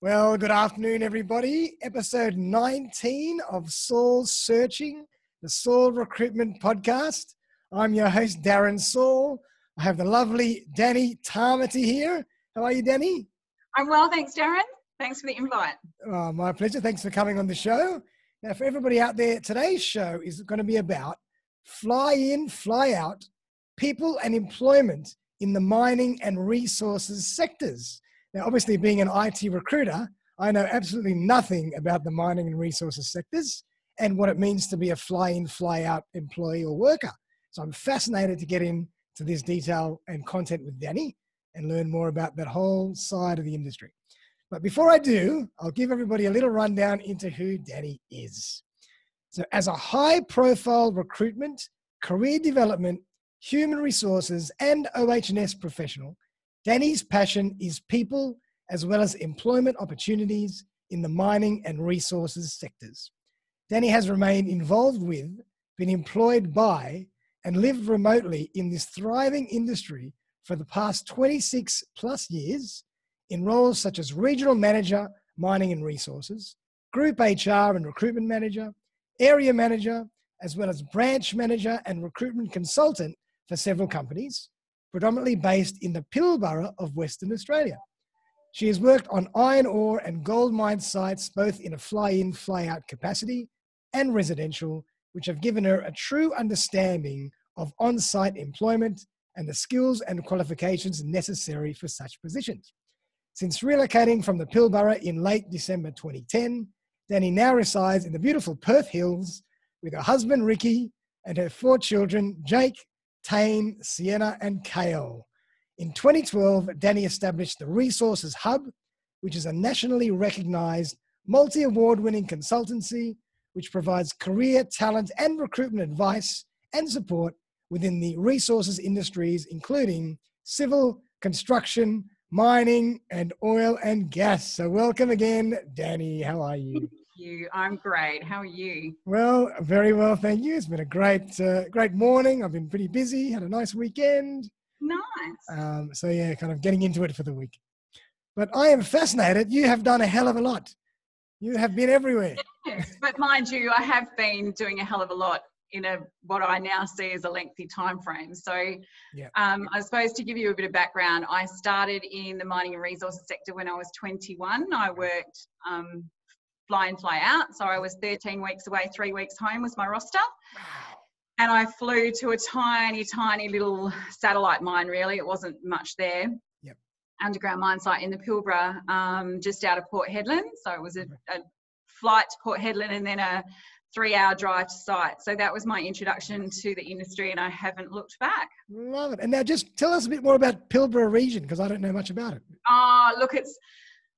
Well, good afternoon, everybody. Episode 19 of Saul Searching, the Saul Recruitment Podcast. I'm your host, Darren Saul. I have the lovely Danny Tamati here. How are you, Danny? I'm well, thanks, Darren. Thanks for the invite. Oh, my pleasure. Thanks for coming on the show. Now, for everybody out there, today's show is going to be about fly in, fly out, people and employment in the mining and resources sectors. Now, obviously, being an IT recruiter, I know absolutely nothing about the mining and resources sectors and what it means to be a fly in, fly out employee or worker. So I'm fascinated to get into this detail and content with Danny and learn more about that whole side of the industry. But before I do, I'll give everybody a little rundown into who Danny is. So, as a high profile recruitment, career development, human resources, and OH&S professional, Danny's passion is people as well as employment opportunities in the mining and resources sectors. Danny has remained involved with, been employed by, and lived remotely in this thriving industry for the past 26 plus years in roles such as regional manager, mining and resources, group HR and recruitment manager, area manager, as well as branch manager and recruitment consultant for several companies, predominantly based in the Pilbara of Western Australia. She has worked on iron ore and gold mine sites, both in a fly in, fly out capacity and residential, which have given her a true understanding of on site employment and the skills and qualifications necessary for such positions. Since relocating from the Pilbara in late December 2010, Danny now resides in the beautiful Perth Hills with her husband Ricky and her four children, Jake, Tane, Sienna, and Kale. In 2012, Danny established the Resources Hub, which is a nationally recognized, multi award winning consultancy which provides career, talent, and recruitment advice and support within the resources industries, including civil, construction, mining, and oil and gas. So, welcome again, Danny. How are you? You. I'm great. How are you? Well, very well, thank you. It's been a great, uh, great morning. I've been pretty busy. Had a nice weekend. Nice. Um, so yeah, kind of getting into it for the week. But I am fascinated. You have done a hell of a lot. You have been everywhere. Yes, but mind you, I have been doing a hell of a lot in a what I now see as a lengthy time frame. So, yeah. um, I suppose to give you a bit of background, I started in the mining and resources sector when I was 21. I worked um, fly in, fly out. So I was 13 weeks away, three weeks home was my roster. And I flew to a tiny, tiny little satellite mine, really. It wasn't much there. Yep. Underground mine site in the Pilbara, um, just out of Port Hedland. So it was a, a flight to Port Hedland and then a three hour drive to site. So that was my introduction to the industry and I haven't looked back. Love it. And now just tell us a bit more about Pilbara region because I don't know much about it. Oh, look, it's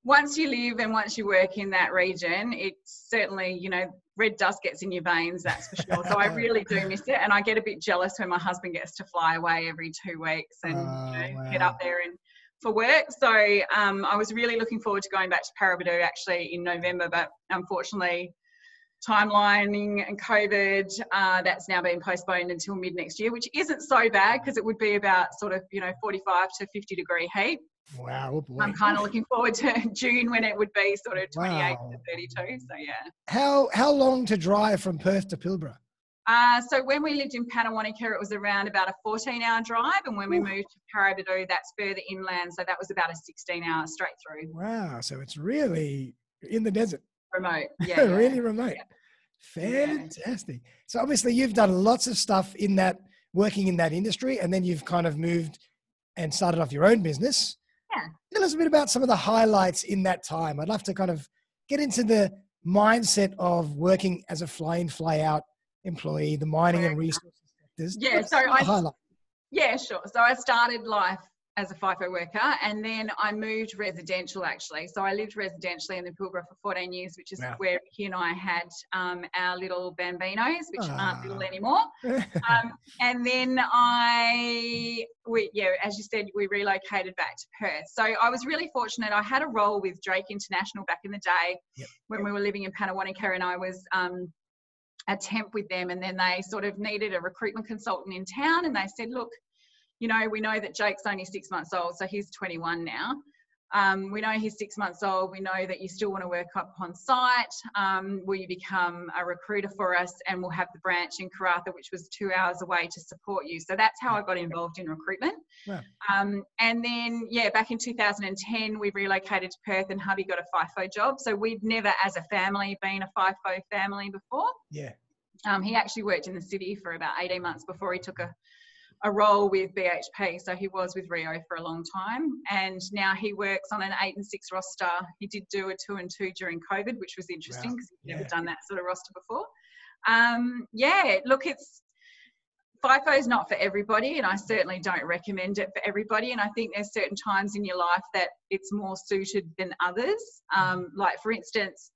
once you live and once you work in that region, it's certainly, you know, red dust gets in your veins, that's for sure. So I really do miss it. And I get a bit jealous when my husband gets to fly away every two weeks and you Oh, know, wow. get up there and for work. So um, I was really looking forward to going back to Paraburdoo actually in November, but unfortunately, timelining and COVID, uh, that's now been postponed until mid next year, which isn't so bad because it would be about sort of, you know, 45 to 50 degree heat. Wow. oh boy. I'm kind of looking forward to June when it would be sort of 28 Wow. to 32. So yeah. How how long to drive from Perth to Pilbara? Uh, so when we lived in Pannawonica, it was around about a 14-hour drive, and when we Ooh. moved to Paraburdoo, that's further inland, so that was about a 16-hour straight through Wow. So it's really in the desert. remote. Yeah, yeah. really remote. Fantastic. So obviously you've done lots of stuff in that working in that industry, and then you've kind of moved and started off your own business. Yeah. Tell us a bit about some of the highlights in that time. I'd love to kind of get into the mindset of working as a fly-in, fly-out employee, the mining and resources sectors. Yeah, so some of the I- highlight? Yeah, sure. So I started life as a FIFO worker, and then I moved residential actually. So I lived residentially in the Pilbara for 14 years, which is Wow. where he and I had um, our little bambinos, which aren't little Ah. anymore. um, and then I, we, yeah, as you said, we relocated back to Perth. So I was really fortunate. I had a role with Drake International back in the day Yep. when we were living in Pannawonica, and I was um, a temp with them. And then they sort of needed a recruitment consultant in town, and they said, look, you know, we know that Jake's only six months old, so he's 21 now. Um, we know he's six months old. We know that you still want to work up on site. Um, will you become a recruiter for us? And we'll have the branch in Karratha, which was two hours away, to support you. So that's how I got involved in recruitment. Yeah. Um, and then, yeah, back in 2010, we relocated to Perth, and hubby got a FIFO job. So we'd never, as a family, been a FIFO family before. Yeah. Um, he actually worked in the city for about 18 months before he took a a role with BHP. So he was with Rio for a long time. And now he works on an eight and six roster. He did do a two and two during COVID, which was interesting because wow. he'd yeah. never done that sort of roster before. Um, yeah, look, it's FIFO is not for everybody, and I certainly don't recommend it for everybody. And I think there's certain times in your life that it's more suited than others. Um, like, for instance,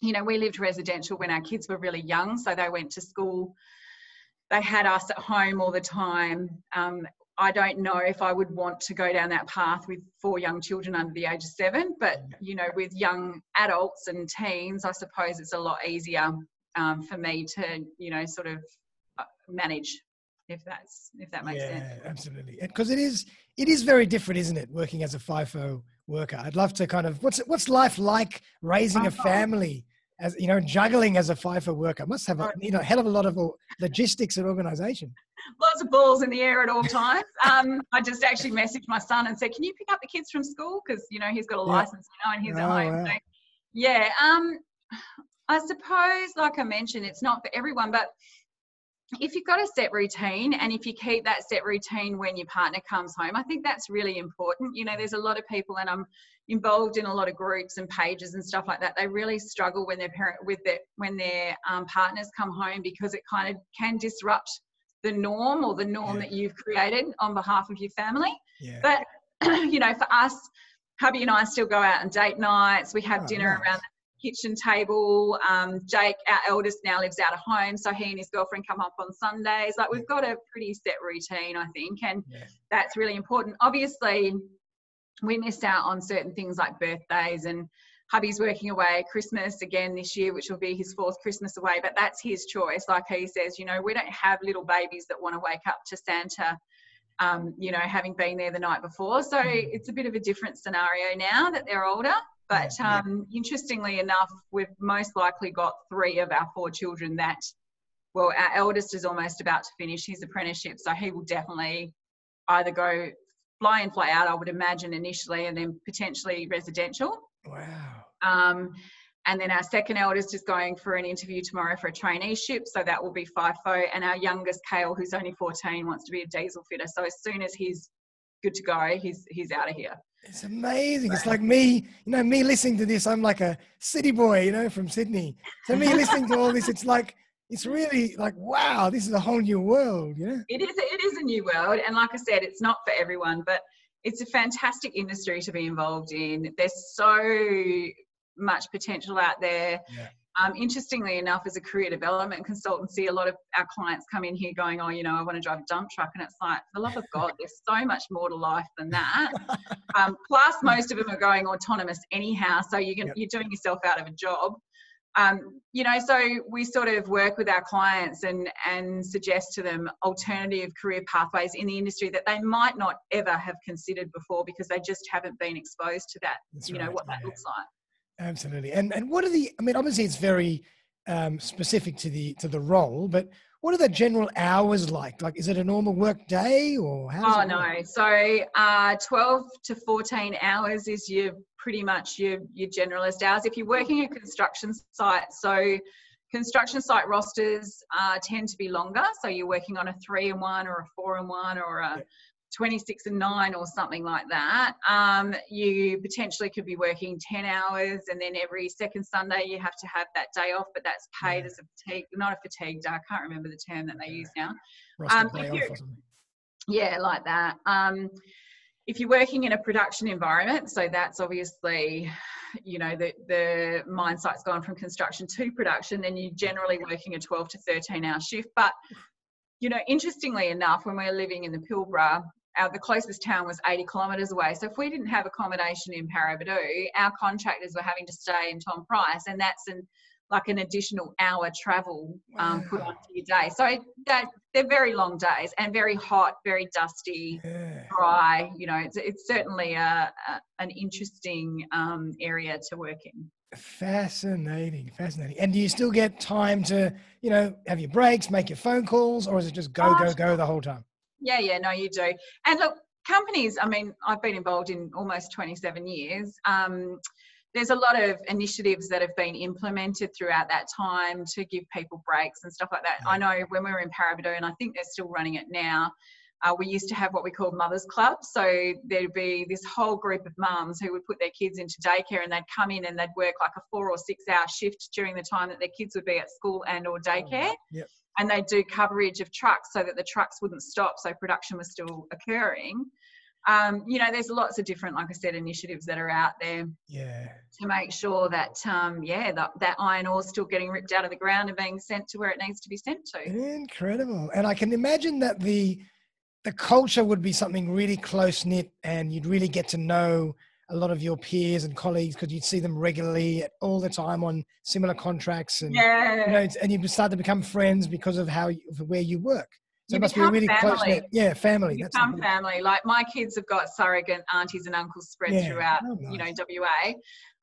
you know, we lived residential when our kids were really young, so they went to school they had us at home all the time. Um, I don't know if I would want to go down that path with four young children under the age of seven, but you know, with young adults and teens, I suppose it's a lot easier um, for me to, you know, sort of uh, manage if that's if that makes yeah, sense. Yeah, absolutely. Because it is it is very different, isn't it? Working as a FIFO worker. I'd love to kind of what's what's life like raising a family as you know, juggling as a FIFO worker must have a you know hell of a lot of logistics and organization. Lots of balls in the air at all times. Um, I just actually messaged my son and said, "Can you pick up the kids from school? Because you know he's got a yeah. license now and he's oh, at home." Wow. So, yeah, um, I suppose, like I mentioned, it's not for everyone, but if you've got a set routine and if you keep that set routine when your partner comes home, I think that's really important. You know, there's a lot of people, and I'm involved in a lot of groups and pages and stuff like that. They really struggle when their parent with their when their um, partners come home because it kind of can disrupt the norm or the norm yeah. that you've created on behalf of your family. Yeah. But you know, for us, hubby and I still go out on date nights. We have oh, dinner nice. around kitchen table. Um, Jake, our eldest, now lives out of home, so he and his girlfriend come up on Sundays. Like we've got a pretty set routine, I think, and yeah. that's really important. Obviously, we miss out on certain things like birthdays and hubby's working away Christmas again this year, which will be his fourth Christmas away, but that's his choice. Like he says, you know, we don't have little babies that want to wake up to Santa, um, you know, having been there the night before. So mm. it's a bit of a different scenario now that they're older. But um, interestingly enough, we've most likely got three of our four children that, well, our eldest is almost about to finish his apprenticeship. So he will definitely either go fly in, fly out, I would imagine initially, and then potentially residential. Wow. Um, and then our second eldest is going for an interview tomorrow for a traineeship. So that will be FIFO. And our youngest, Kale, who's only 14, wants to be a diesel fitter. So as soon as he's good to go, he's he's out of here. It's amazing. It's like me, you know, me listening to this. I'm like a city boy, you know, from Sydney. So me listening to all this, it's like it's really like wow, this is a whole new world. You know, it is. It is a new world, and like I said, it's not for everyone, but it's a fantastic industry to be involved in. There's so much potential out there. Yeah. Um, interestingly enough, as a career development consultancy, a lot of our clients come in here going, "Oh, you know, I want to drive a dump truck," and it's like, for the love of God, there's so much more to life than that. Um, plus, most of them are going autonomous anyhow, so you're, yep. you're doing yourself out of a job. Um, you know, so we sort of work with our clients and and suggest to them alternative career pathways in the industry that they might not ever have considered before because they just haven't been exposed to that. That's you right. know what yeah. that looks like. Absolutely. And and what are the? I mean, obviously, it's very um, specific to the to the role, but what are the general hours like? Like, is it a normal work day or how? Oh no, work? so uh, twelve to fourteen hours is your pretty much your your generalist hours. If you're working a construction site, so construction site rosters uh, tend to be longer. So you're working on a three and one or a four and one or a 26 and 9 or something like that, um, you potentially could be working 10 hours and then every second Sunday you have to have that day off, but that's paid yeah. as a fatigue, not a fatigue day. I can't remember the term that they yeah. use now. Um, yeah, like that. Um, if you're working in a production environment, so that's obviously, you know, the, the mine site's gone from construction to production, then you're generally working a 12 to 13 hour shift. But you know, interestingly enough, when we are living in the Pilbara, our, the closest town was 80 kilometres away. So if we didn't have accommodation in Paraburdoo, our contractors were having to stay in Tom Price, and that's an like an additional hour travel um, wow. put onto your day. So that they're very long days and very hot, very dusty. Yeah. dry. You know, it's it's certainly a, a an interesting um, area to work in. Fascinating, fascinating. And do you still get time to, you know, have your breaks, make your phone calls, or is it just go, oh, go, go the whole time? Yeah, yeah, no, you do. And look, companies, I mean, I've been involved in almost 27 years. Um, there's a lot of initiatives that have been implemented throughout that time to give people breaks and stuff like that. I know when we were in Paraburdoo, and I think they're still running it now, uh, we used to have what we called mothers club. So there'd be this whole group of mums who would put their kids into daycare and they'd come in and they'd work like a four or six hour shift during the time that their kids would be at school and or daycare. Yep. And they'd do coverage of trucks so that the trucks wouldn't stop, so production was still occurring. Um, you know, there's lots of different, like I said, initiatives that are out there. Yeah. To make sure that, um, yeah, that, that iron ore is still getting ripped out of the ground and being sent to where it needs to be sent to. Incredible. And I can imagine that the the culture would be something really close knit and you'd really get to know a lot of your peers and colleagues because you'd see them regularly all the time on similar contracts and yeah. you know and you start to become friends because of how you, where you work so you it must be a really family. close knit yeah family you become family like my kids have got surrogate aunties and uncles spread yeah. throughout oh, nice. you know wa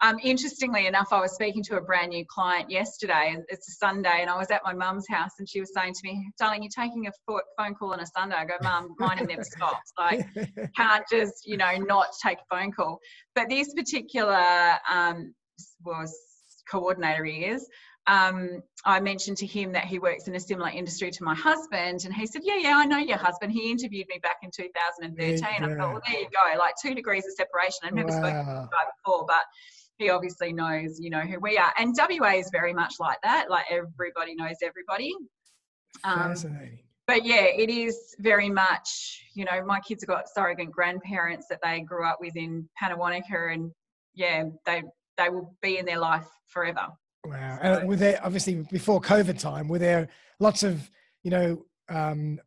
um, interestingly enough, I was speaking to a brand new client yesterday. It's a Sunday, and I was at my mum's house, and she was saying to me, "Darling, you're taking a phone call on a Sunday." I go, "Mum, mine never stops. Like, can't just you know not take a phone call." But this particular um, was coordinator he is. Um, I mentioned to him that he works in a similar industry to my husband, and he said, "Yeah, yeah, I know your husband. He interviewed me back in 2013." Yeah. I thought, "Well, there you go. Like two degrees of separation. I've never wow. spoken to this guy before, but." he obviously knows, you know, who we are. And WA is very much like that. Like everybody knows everybody. Um, Fascinating. But yeah, it is very much, you know, my kids have got surrogate grandparents that they grew up with in Pannawonica and yeah, they they will be in their life forever. Wow. And were there obviously before COVID time, were there lots of, you know, um,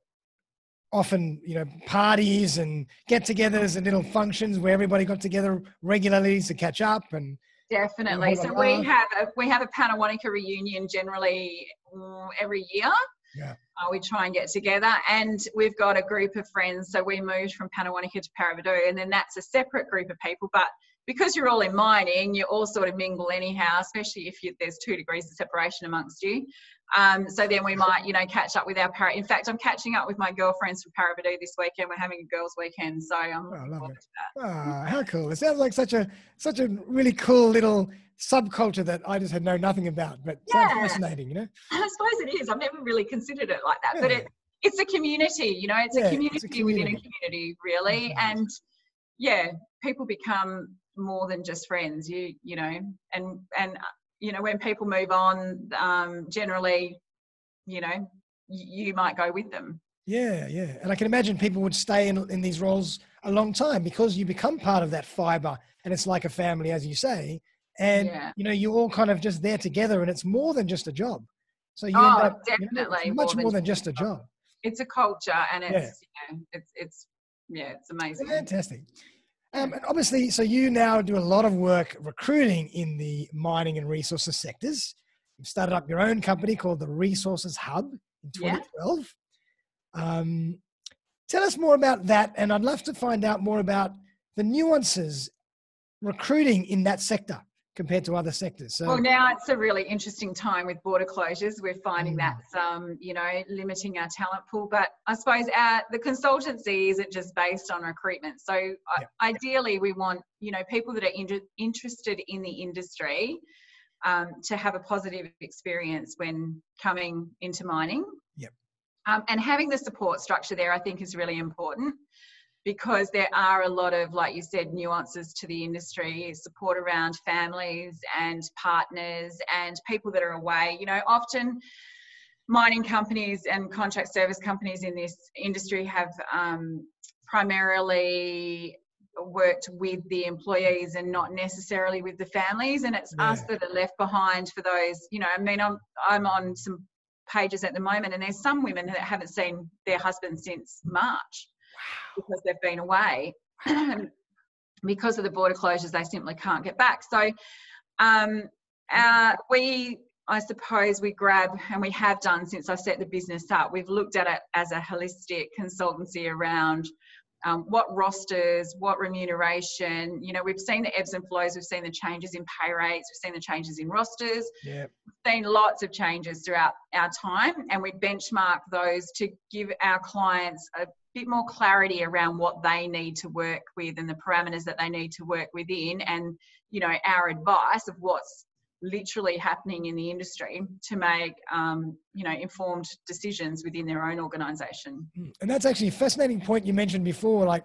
often you know parties and get-togethers and little functions where everybody got together regularly to catch up and definitely. so we have a we have a Pannawonica reunion generally mm, every year. Yeah. Uh, we try and get together and we've got a group of friends. So we moved from Pannawonica to Paraburdoo and then that's a separate group of people but because you're all in mining, you all sort of mingle anyhow, especially if you, there's two degrees of separation amongst you. Um, so then we might, you know, catch up with our parent. In fact, I'm catching up with my girlfriends from Paraburdoo this weekend. We're having a girls' weekend, so I'm oh, looking forward to that. Ah, how cool! It sounds like such a such a really cool little subculture that I just had know nothing about, but yeah. sounds fascinating, you know. I suppose it is. I've never really considered it like that, yeah. but it it's a community, you know. It's, yeah, a, community it's a community within a community, really, and yeah, people become more than just friends. You you know, and and you know when people move on, um, generally, you know, you, might go with them. Yeah, yeah, and I can imagine people would stay in in these roles a long time because you become part of that fiber, and it's like a family, as you say. And yeah. you know, you're all kind of just there together, and it's more than just a job. So you oh, end up definitely you know, much more than, just a job. It's a culture, and it's yeah. you know, it's it's yeah, it's amazing. Fantastic. Um, and obviously, so you now do a lot of work recruiting in the mining and resources sectors. You've started up your own company called the Resources Hub in 2012. Yeah. Um, tell us more about that, and I'd love to find out more about the nuances recruiting in that sector compared to other sectors. So, well, now it's a really interesting time with border closures. We're finding mm. that's, um, you know, limiting our talent pool. But I suppose our, the consultancy isn't just based on recruitment. So yeah. ideally, we want, you know, people that are in- interested in the industry um, to have a positive experience when coming into mining. Yep. Um, and having the support structure there, I think, is really important because there are a lot of, like you said, nuances to the industry, support around families and partners and people that are away. You know, often mining companies and contract service companies in this industry have um, primarily worked with the employees and not necessarily with the families and it's yeah. us that are left behind for those you know i mean i'm i'm on some pages at the moment and there's some women that haven't seen their husband since march because they've been away. because of the border closures, they simply can't get back. So um, uh, we, I suppose, we grab, and we have done since I set the business up, we've looked at it as a holistic consultancy around um, what rosters, what remuneration. You know, we've seen the ebbs and flows, we've seen the changes in pay rates, we've seen the changes in rosters. Yeah. We've seen lots of changes throughout our time, and we benchmark those to give our clients a bit more clarity around what they need to work with and the parameters that they need to work within, and you know, our advice of what's literally happening in the industry to make um, you know informed decisions within their own organization hmm. and that's actually a fascinating point you mentioned before like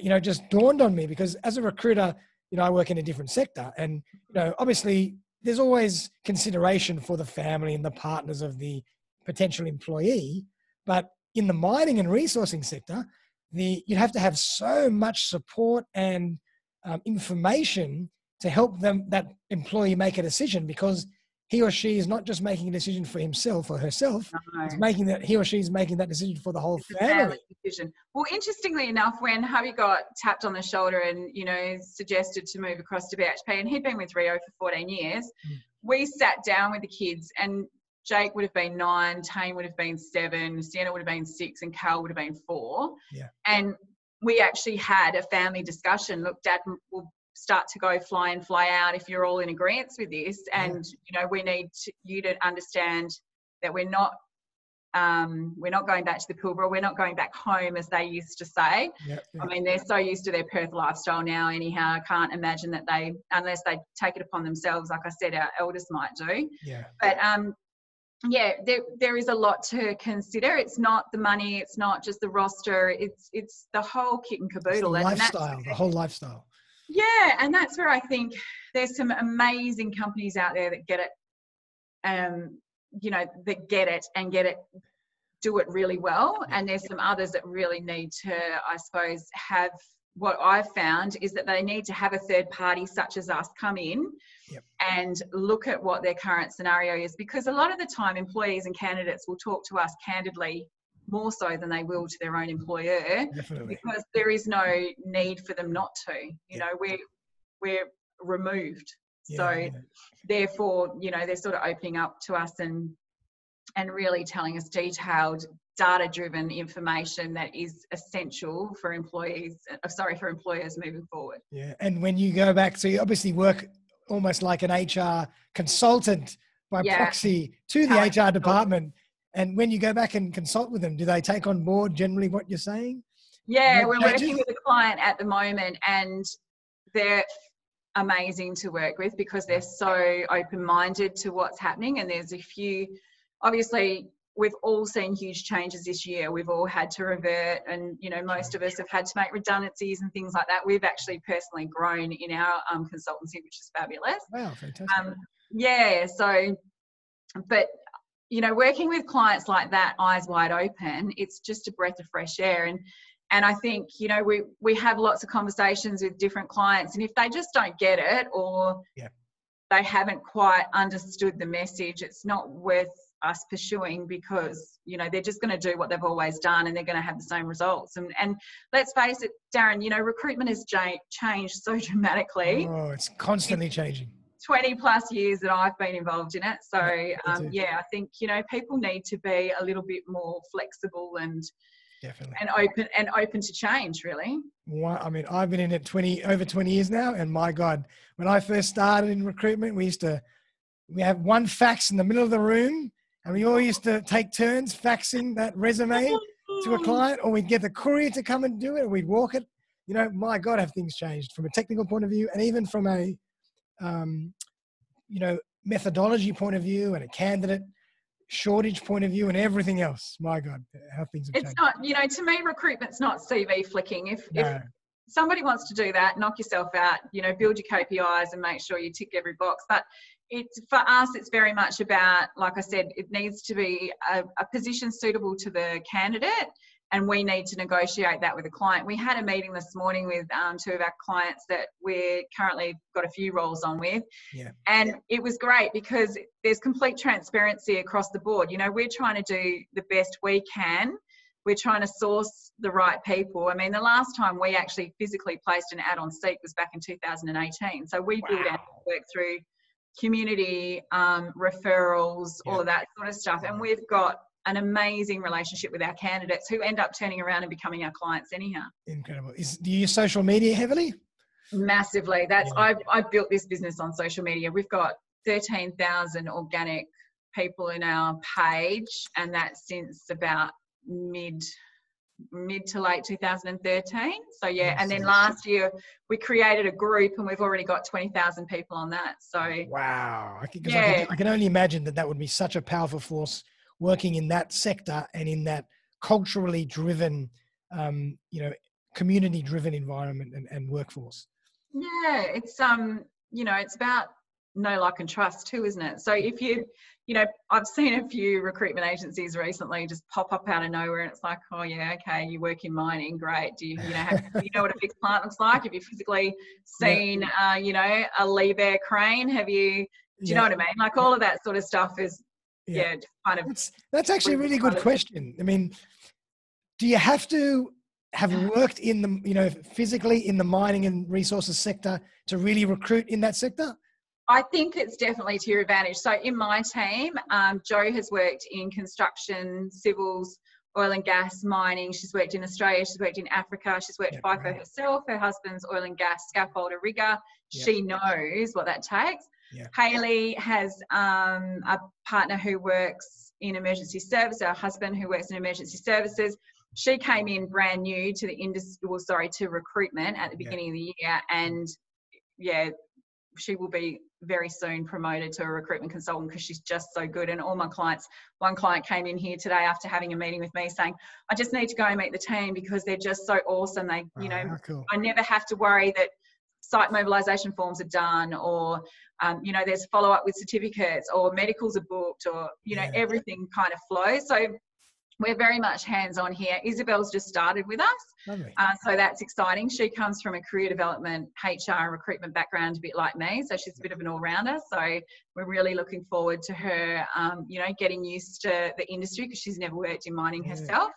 you know just dawned on me because as a recruiter you know i work in a different sector and you know obviously there's always consideration for the family and the partners of the potential employee but in the mining and resourcing sector the you'd have to have so much support and um, information to help them that employee make a decision because he or she is not just making a decision for himself or herself no. it's making that he or she is making that decision for the whole family. family. decision well interestingly enough when Harvey got tapped on the shoulder and you know suggested to move across to BHP and he'd been with Rio for 14 years mm. we sat down with the kids and Jake would have been nine, Tane would have been seven, Sienna would have been six, and Carl would have been four. Yeah. And we actually had a family discussion. Look, Dad will start to go fly in, fly out if you're all in agreement with this. And you know, we need to, you to understand that we're not um, we're not going back to the Pilbara. We're not going back home, as they used to say. Yep, yep. I mean, they're so used to their Perth lifestyle now. Anyhow, I can't imagine that they, unless they take it upon themselves, like I said, our eldest might do. Yeah. But um, yeah, there there is a lot to consider. It's not the money. It's not just the roster. It's it's the whole kit and caboodle. the lifestyle, the whole lifestyle. Yeah, and that's where I think there's some amazing companies out there that get it, um, you know, that get it and get it, do it really well. And there's some others that really need to, I suppose, have what I've found is that they need to have a third party such as us come in yep. and look at what their current scenario is because a lot of the time employees and candidates will talk to us candidly more so than they will to their own employer Definitely. because there is no need for them not to you yeah. know we're we're removed yeah, so yeah. therefore you know they're sort of opening up to us and and really telling us detailed data driven information that is essential for employees uh, sorry for employers moving forward. Yeah and when you go back so you obviously work almost like an hr consultant by proxy to the hr department. And when you go back and consult with them, do they take on board generally what you're saying? Yeah, we're working with a client at the moment and they're amazing to work with because they're so open-minded to what's happening and there's a few obviously we've all seen huge changes this year we've all had to revert and you know most of us have had to make redundancies and things like that we've actually personally grown in our um, consultancy which is fabulous wow fantastic um, yeah so but you know, working with clients like that, eyes wide open, it's just a breath of fresh air. And and I think, you know, we we have lots of conversations with different clients, and if they just don't get it or yeah. they haven't quite understood the message, it's not worth us pursuing because you know they're just going to do what they've always done and they're going to have the same results and and let's face it darren you know recruitment has changed so dramatically oh it's constantly changing 20 plus years that I've been involved in it. So um, yeah, I think you know people need to be a little bit more flexible and definitely and open and open to change. Really. Well, I mean, I've been in it 20 over 20 years now, and my God, when I first started in recruitment, we used to we have one fax in the middle of the room, and we all used to take turns faxing that resume to a client, or we'd get the courier to come and do it, and we'd walk it. You know, my God, have things changed from a technical point of view, and even from a um, you know, methodology point of view and a candidate shortage point of view and everything else. My God, how things have it's changed. not, you know, to me, recruitment's not CV flicking. If, no. if somebody wants to do that, knock yourself out, you know, build your KPIs and make sure you tick every box. But it's for us, it's very much about, like I said, it needs to be a, a position suitable to the candidate and we need to negotiate that with a client. We had a meeting this morning with um, two of our clients that we're currently got a few roles on with, yeah. and it was great because there's complete transparency across the board. You know, we're trying to do the best we can. We're trying to source the right people. I mean, the last time we actually physically placed an ad on Seek was back in 2018. So we wow. build our work through community um, referrals, yeah. all of that sort of stuff, and we've got an amazing relationship with our candidates who end up turning around and becoming our clients anyhow. Incredible. Is, do you use social media heavily? Massively. That's yeah. I've, I've built this business on social media. We've got 13,000 organic people in our page, and that's since about mid mid to late 2013. So yeah, and then last year we created a group and we've already got 20,000 people on that. So wow, I can, yeah. I can, I can only imagine that that would be such a powerful force working in that sector and in that culturally driven, um, you know, community driven environment and, and workforce. Yeah, it's um, you know, it's about know like and trust too isn't it? So if you you know i've seen a few recruitment agencies recently just pop up out of nowhere and it's like oh yeah okay you work in mining great. Do you you know have, you know what a fixed plant looks like? Have you physically seen yeah. uh, you know a Liebherr crane? Have you do you yeah. know what i mean? Like all of that sort of stuff is yeah, yeah kind of that's, that's actually a really good question. I mean do you have to have worked in the you know physically in the mining and resources sector to really recruit in that sector I think it's definitely to your advantage. So in my team, um, Joe has worked in construction, civils, oil and gas, mining. She's worked in Australia. She's worked in Africa. She's worked yeah, FIFO right. herself. Her husband's oil and gas scaffolder rigger. Yeah. She knows what that takes. Yeah. Haley has um, a partner who works in emergency service. Her husband who works in emergency services. She came in brand new to the industry. Well, sorry, to recruitment at the beginning of the year, and yeah, she will be very soon promoted to a recruitment consultant because she's just so good. And all my clients, one client came in here today after having a meeting with me saying, I just need to go and meet the team because they're just so awesome. They, you oh, know, cool. I never have to worry that site mobilisation forms are done or, um, you know, there's follow up with certificates or medicals are booked or, you know, yeah. everything kind of flows. So we're very much hands on here. Isabel's just started with us, uh, so that's exciting. She comes from a career development, HR, and recruitment background, a bit like me, so she's a bit of an all rounder. So we're really looking forward to her, um, you know, getting used to the industry because she's never worked in mining yeah. herself.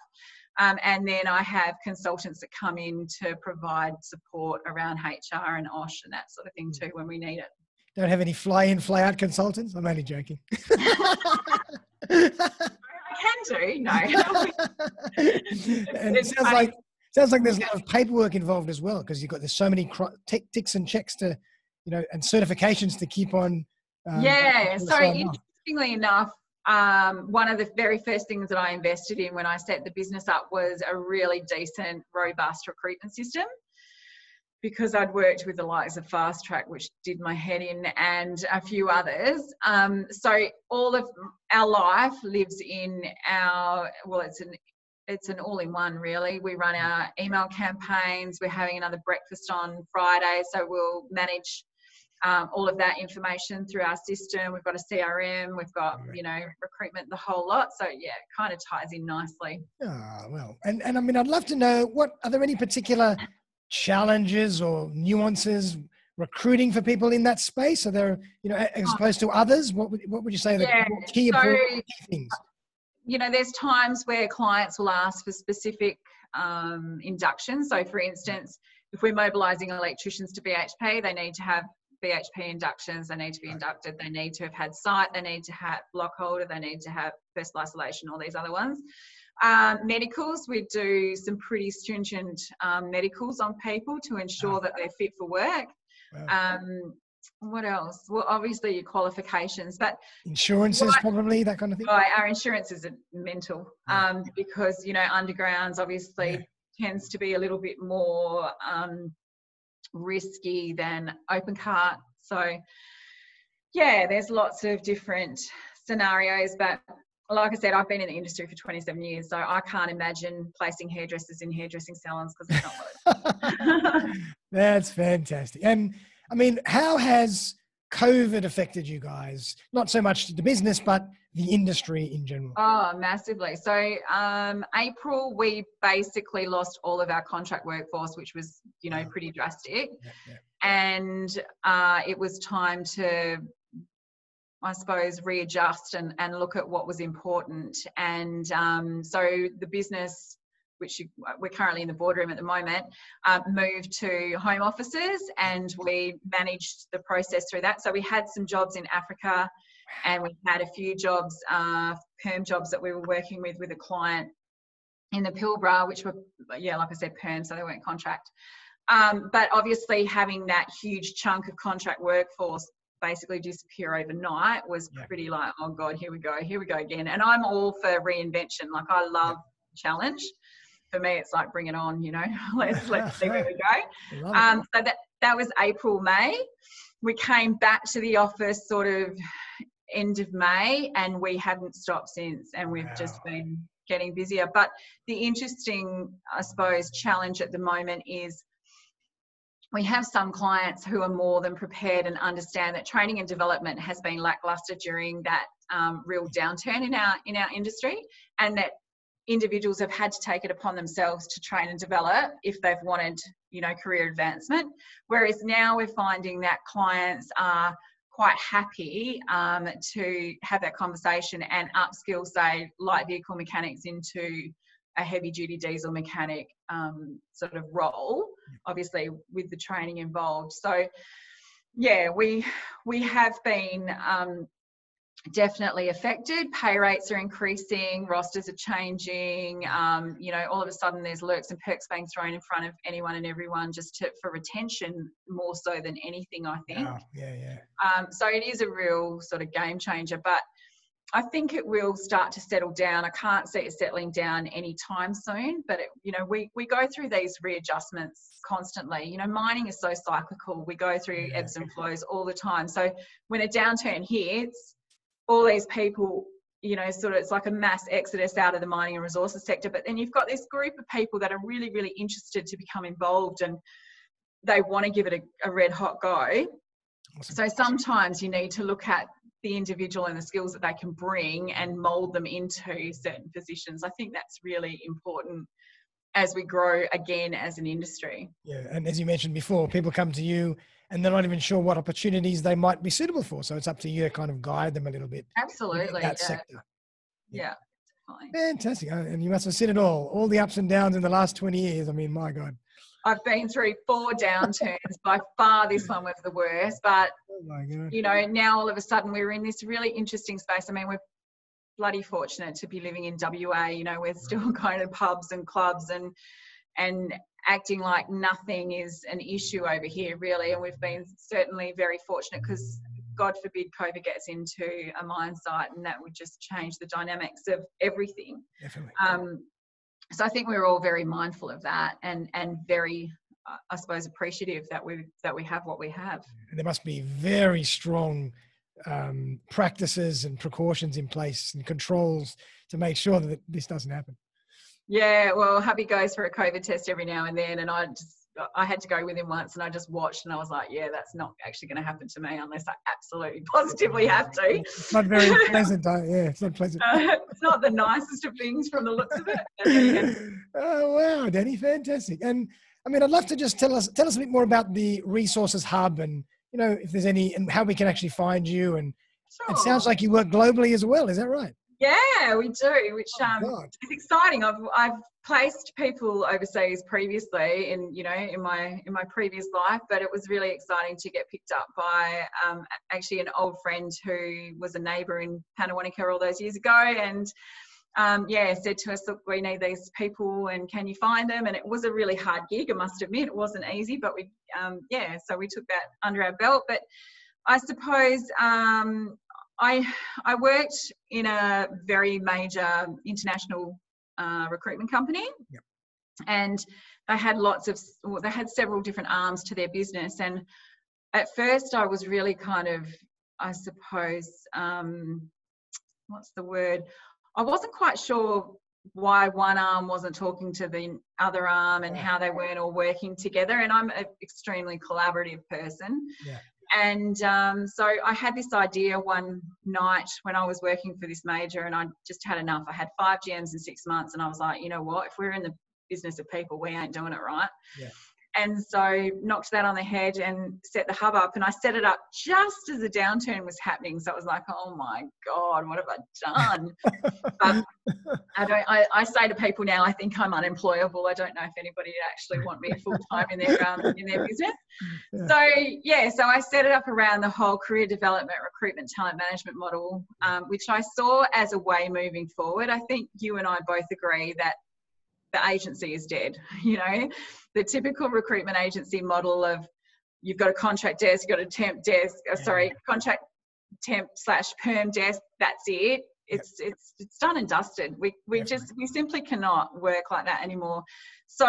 Um, and then I have consultants that come in to provide support around HR and OSH and that sort of thing mm. too when we need it. Don't have any fly in, fly out consultants? I'm only joking. can do. No. and it sounds like sounds like there's a lot of paperwork involved as well because you've got there's so many t- ticks and checks to, you know, and certifications to keep on. Um, yeah. So interestingly enough, um, one of the very first things that I invested in when I set the business up was a really decent, robust recruitment system because I'd worked with the likes of Fast Track, which did my head in, and a few others. Um, so all of our life lives in our well, it's an it's an all-in-one really. We run our email campaigns. We're having another breakfast on Friday, so we'll manage um, all of that information through our system. We've got a CRM. We've got you know recruitment, the whole lot. So yeah, it kind of ties in nicely. Ah, well, and and I mean, I'd love to know what are there any particular challenges or nuances recruiting for people in that space? Are there, you know, as oh. opposed to others? What would, what would you say the yeah. key, so, key things? You know, there's times where clients will ask for specific um, inductions. So, for instance, if we're mobilising electricians to BHP, they need to have BHP inductions. They need to be inducted. They need to have had site. They need to have block holder. They need to have personal isolation. All these other ones. Um, medicals, we do some pretty stringent um, medicals on people to ensure wow. that they're fit for work. Wow. Um, what else? Well, obviously your qualifications, but insurances probably that kind of thing. Oh, our insurances are mental yeah. Um, because you know undergrounds obviously yeah. tends to be a little bit more um, risky than open cut. So yeah, there's lots of different scenarios, but like I said, I've been in the industry for 27 years, so I can't imagine placing hairdressers in hairdressing salons because it's not worth That's fantastic. And I mean, how has COVID affected you guys? Not so much the business, but the industry in general. Oh, massively. So, um, April, we basically lost all of our contract workforce, which was, you know, pretty drastic. Yeah, yeah. And uh, it was time to I suppose, readjust and, and look at what was important. And um, so the business, which you, we're currently in the boardroom at the moment, uh, moved to home offices and we managed the process through that. So we had some jobs in Africa and we had a few jobs, uh, perm jobs that we were working with with a client in the Pilbara, which were, yeah, like I said, perm, so they weren't contract. Um, but obviously, having that huge chunk of contract workforce basically disappear overnight was yeah. pretty like, oh God, here we go, here we go again. And I'm all for reinvention. Like, I love yeah. challenge. For me, it's like, bring it on, you know, let's, let's see where we go. Um, so that, that was April, May. We came back to the office sort of end of May and we haven't stopped since. And we've wow. just been getting busier. But the interesting, I suppose, challenge at the moment is we have some clients who are more than prepared and understand that training and development has been lackluster during that um, real downturn in our in our industry, and that individuals have had to take it upon themselves to train and develop if they've wanted you know career advancement. Whereas now we're finding that clients are quite happy um, to have that conversation and upskill, say, light vehicle mechanics into a heavy duty diesel mechanic um, sort of role, obviously with the training involved. So, yeah, we we have been um, definitely affected. Pay rates are increasing, rosters are changing. Um, you know, all of a sudden there's lurks and perks being thrown in front of anyone and everyone just to, for retention more so than anything, I think. Yeah, yeah, yeah. Um, so it is a real sort of game changer, but I think it will start to settle down. I can't see it settling down anytime soon, but it, you know, we we go through these readjustments constantly. You know, mining is so cyclical. We go through ebbs and flows all the time. So when a downturn hits, all these people you know sort of it's like a mass exodus out of the mining and resources sector but then you've got this group of people that are really really interested to become involved and they want to give it a, a red hot go so sometimes you need to look at the individual and the skills that they can bring and mold them into certain positions i think that's really important as we grow again as an industry yeah and as you mentioned before people come to you and they're not even sure what opportunities they might be suitable for. So it's up to you to kind of guide them a little bit. Absolutely. That yeah. sector. Yeah. yeah. Fantastic. Uh, and you must have seen it all, all the ups and downs in the last 20 years. I mean, my God. I've been through four downturns. By far, this one was the worst. But, oh you know, now all of a sudden we're in this really interesting space. I mean, we're bloody fortunate to be living in WA. You know, we're still going to pubs and clubs and and acting like nothing is an issue over here, really. And we've been certainly very fortunate because, God forbid, COVID gets into a mine site and that would just change the dynamics of everything. Definitely. Um, so I think we're all very mindful of that and and very I suppose appreciative that we that we have what we have. And there must be very strong um, practices and precautions in place and controls to make sure that this doesn't happen. Yeah, well, hubby goes for a COVID test every now and then, and I just I had to go with him once, and I just watched, and I was like, yeah, that's not actually going to happen to me unless I absolutely positively have to. It's not very pleasant, though. yeah, it's not pleasant. Uh, it's not the nicest of things from the looks of it. oh wow, Danny, fantastic! And I mean, I'd love to just tell us tell us a bit more about the resources hub, and you know, if there's any, and how we can actually find you. And sure. it sounds like you work globally as well. Is that right? Yeah, we do, which oh, um, is exciting. I've I've placed people overseas previously in you know in my in my previous life, but it was really exciting to get picked up by um, actually an old friend who was a neighbour in Pannawonica all those years ago, and um, yeah, said to us, look, we need these people, and can you find them? And it was a really hard gig, I must admit, it wasn't easy, but we um, yeah, so we took that under our belt, but. I suppose um, I I worked in a very major international uh, recruitment company, yep. and they had lots of well, they had several different arms to their business. And at first, I was really kind of, I suppose, um, what's the word? I wasn't quite sure why one arm wasn't talking to the other arm and how they weren't all working together. And I'm an extremely collaborative person. Yeah and um, so I had this idea one night when I was working for this major, and I just had enough. I had five GMs in six months, and I was like, you know what? If we're in the business of people, we ain't doing it right. Yeah. And so knocked that on the head and set the hub up and i set it up just as the downturn was happening. So I was like oh my god what have i done? But i don't I, I, say to people now i think i'm unemployable. I don't know if anybody would actually want me full-time in their um, in their business. Yeah. so yeah so i set it up around the whole career development recruitment talent management model um, which i saw as a way moving forward. I think you and i both agree that the agency is dead. You know, the typical recruitment agency model of you've got a contract desk, you've got a temp desk, uh, sorry, contract temp slash perm desk. That's it. It's yep. it's it's done and dusted. We we Definitely. just we simply cannot work like that anymore. So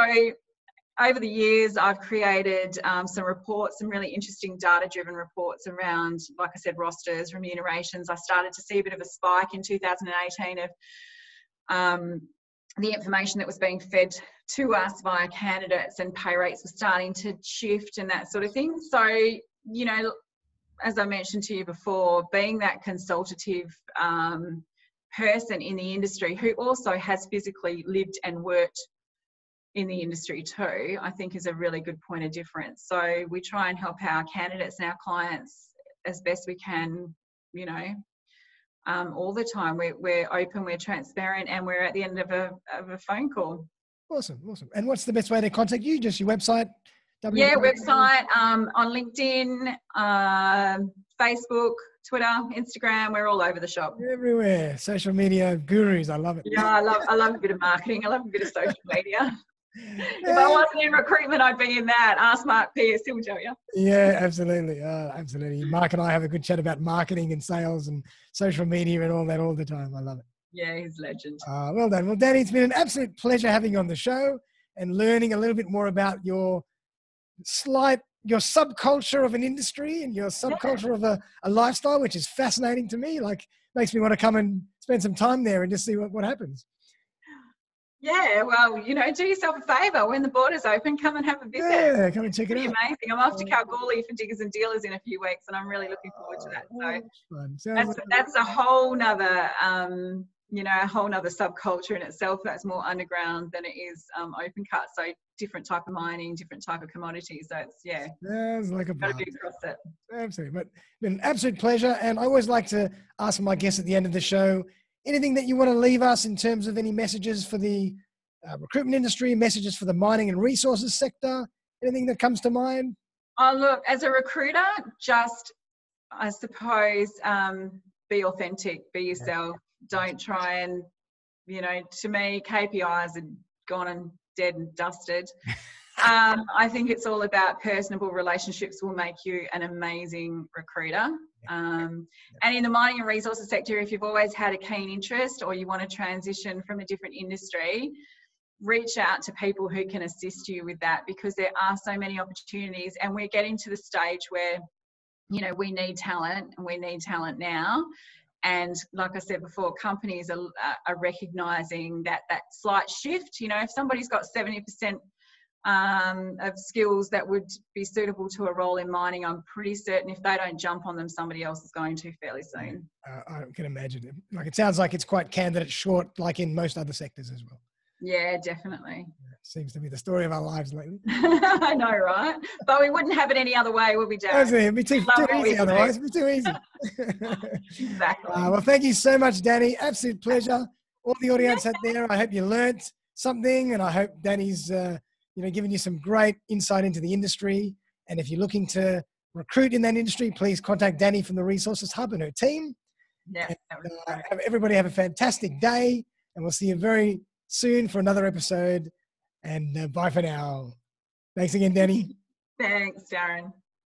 over the years, I've created um, some reports, some really interesting data-driven reports around, like I said, rosters, remunerations. I started to see a bit of a spike in 2018 of um, the information that was being fed to us via candidates and pay rates were starting to shift and that sort of thing. So, you know, as I mentioned to you before, being that consultative um, person in the industry who also has physically lived and worked in the industry too, I think is a really good point of difference. So we try and help our candidates and our clients as best we can, you know, um, all the time. We're, we're open, we're transparent, and we're at the end of a, of a phone call. Awesome, awesome. And what's the best way to contact you? Just your website? Yeah, website, um, on LinkedIn, uh, Facebook, Twitter, Instagram. We're all over the shop. Everywhere. Social media gurus. I love it. Yeah, I love I love a bit of marketing. I love a bit of social media if I wasn't in recruitment, I'd be in that. Ask Mark Pierce, he'll tell you. Yeah, absolutely. Uh, absolutely. Mark and I have a good chat about marketing and sales and social media and all that all the time. I love it. Yeah, he's legend. Uh, well done. Well, Danny, it's been an absolute pleasure having you on the show and learning a little bit more about your slight, your subculture of an industry and your subculture yeah. of a, a lifestyle, which is fascinating to me. Like, makes me want to come and spend some time there and just see what, what happens. Yeah, well, you know, do yourself a favour when the borders open, come and have a visit. Yeah, come and check it out. Amazing. I'm off to Kalgoorlie for Diggers and Dealers in a few weeks, and I'm really looking forward to that. So that's, that's a whole nother, um, you know, a whole nother subculture in itself. That's more underground than it is um, open cut. So different type of mining, different type of commodities. So it's yeah, it's like a Got to be across it. Absolutely, but been an absolute pleasure. And I always like to ask my guests at the end of the show anything that you want to leave us in terms of any messages for the uh, recruitment industry, messages for the mining and resources sector? Anything that comes to mind? Oh, look, as a recruiter, just, I suppose, um, be authentic, be yourself. Don't try and, you know, to me, KPIs are gone and dead and dusted. um, I think it's all about personable relationships will make you an amazing recruiter. Um, and in the mining and resources sector, if you've always had a keen interest or you want to transition from a different industry, reach out to people who can assist you with that because there are so many opportunities and we're getting to the stage where you know we need talent and we need talent now. And like i said before companies are, are recognizing that that slight shift. You know if somebody's got 70% um, of skills that would be suitable to a role in mining, I'm pretty certain if they don't jump on them, somebody else is going to fairly soon. Uh, I can imagine it. Like it sounds like it's quite candidate short, like in most other sectors as well. Yeah, definitely. Yeah, seems to be the story of our lives lately. I know, right? But we wouldn't have it any other way, would we, Darren? It'd be too, too easy otherwise. It'd be too easy. exactly. Uh, well, thank you so much, Danny. Absolute pleasure. All the audience out there, I hope you learnt something, and I hope Danny's. Uh, you know, giving you some great insight into the industry. And if you're looking to recruit in that industry, please contact Danny from the Resources Hub and her team. Yeah. And, uh, have, everybody have a fantastic day, and we'll see you very soon for another episode. And uh, bye for now. Thanks again, Danny. Thanks, Darren.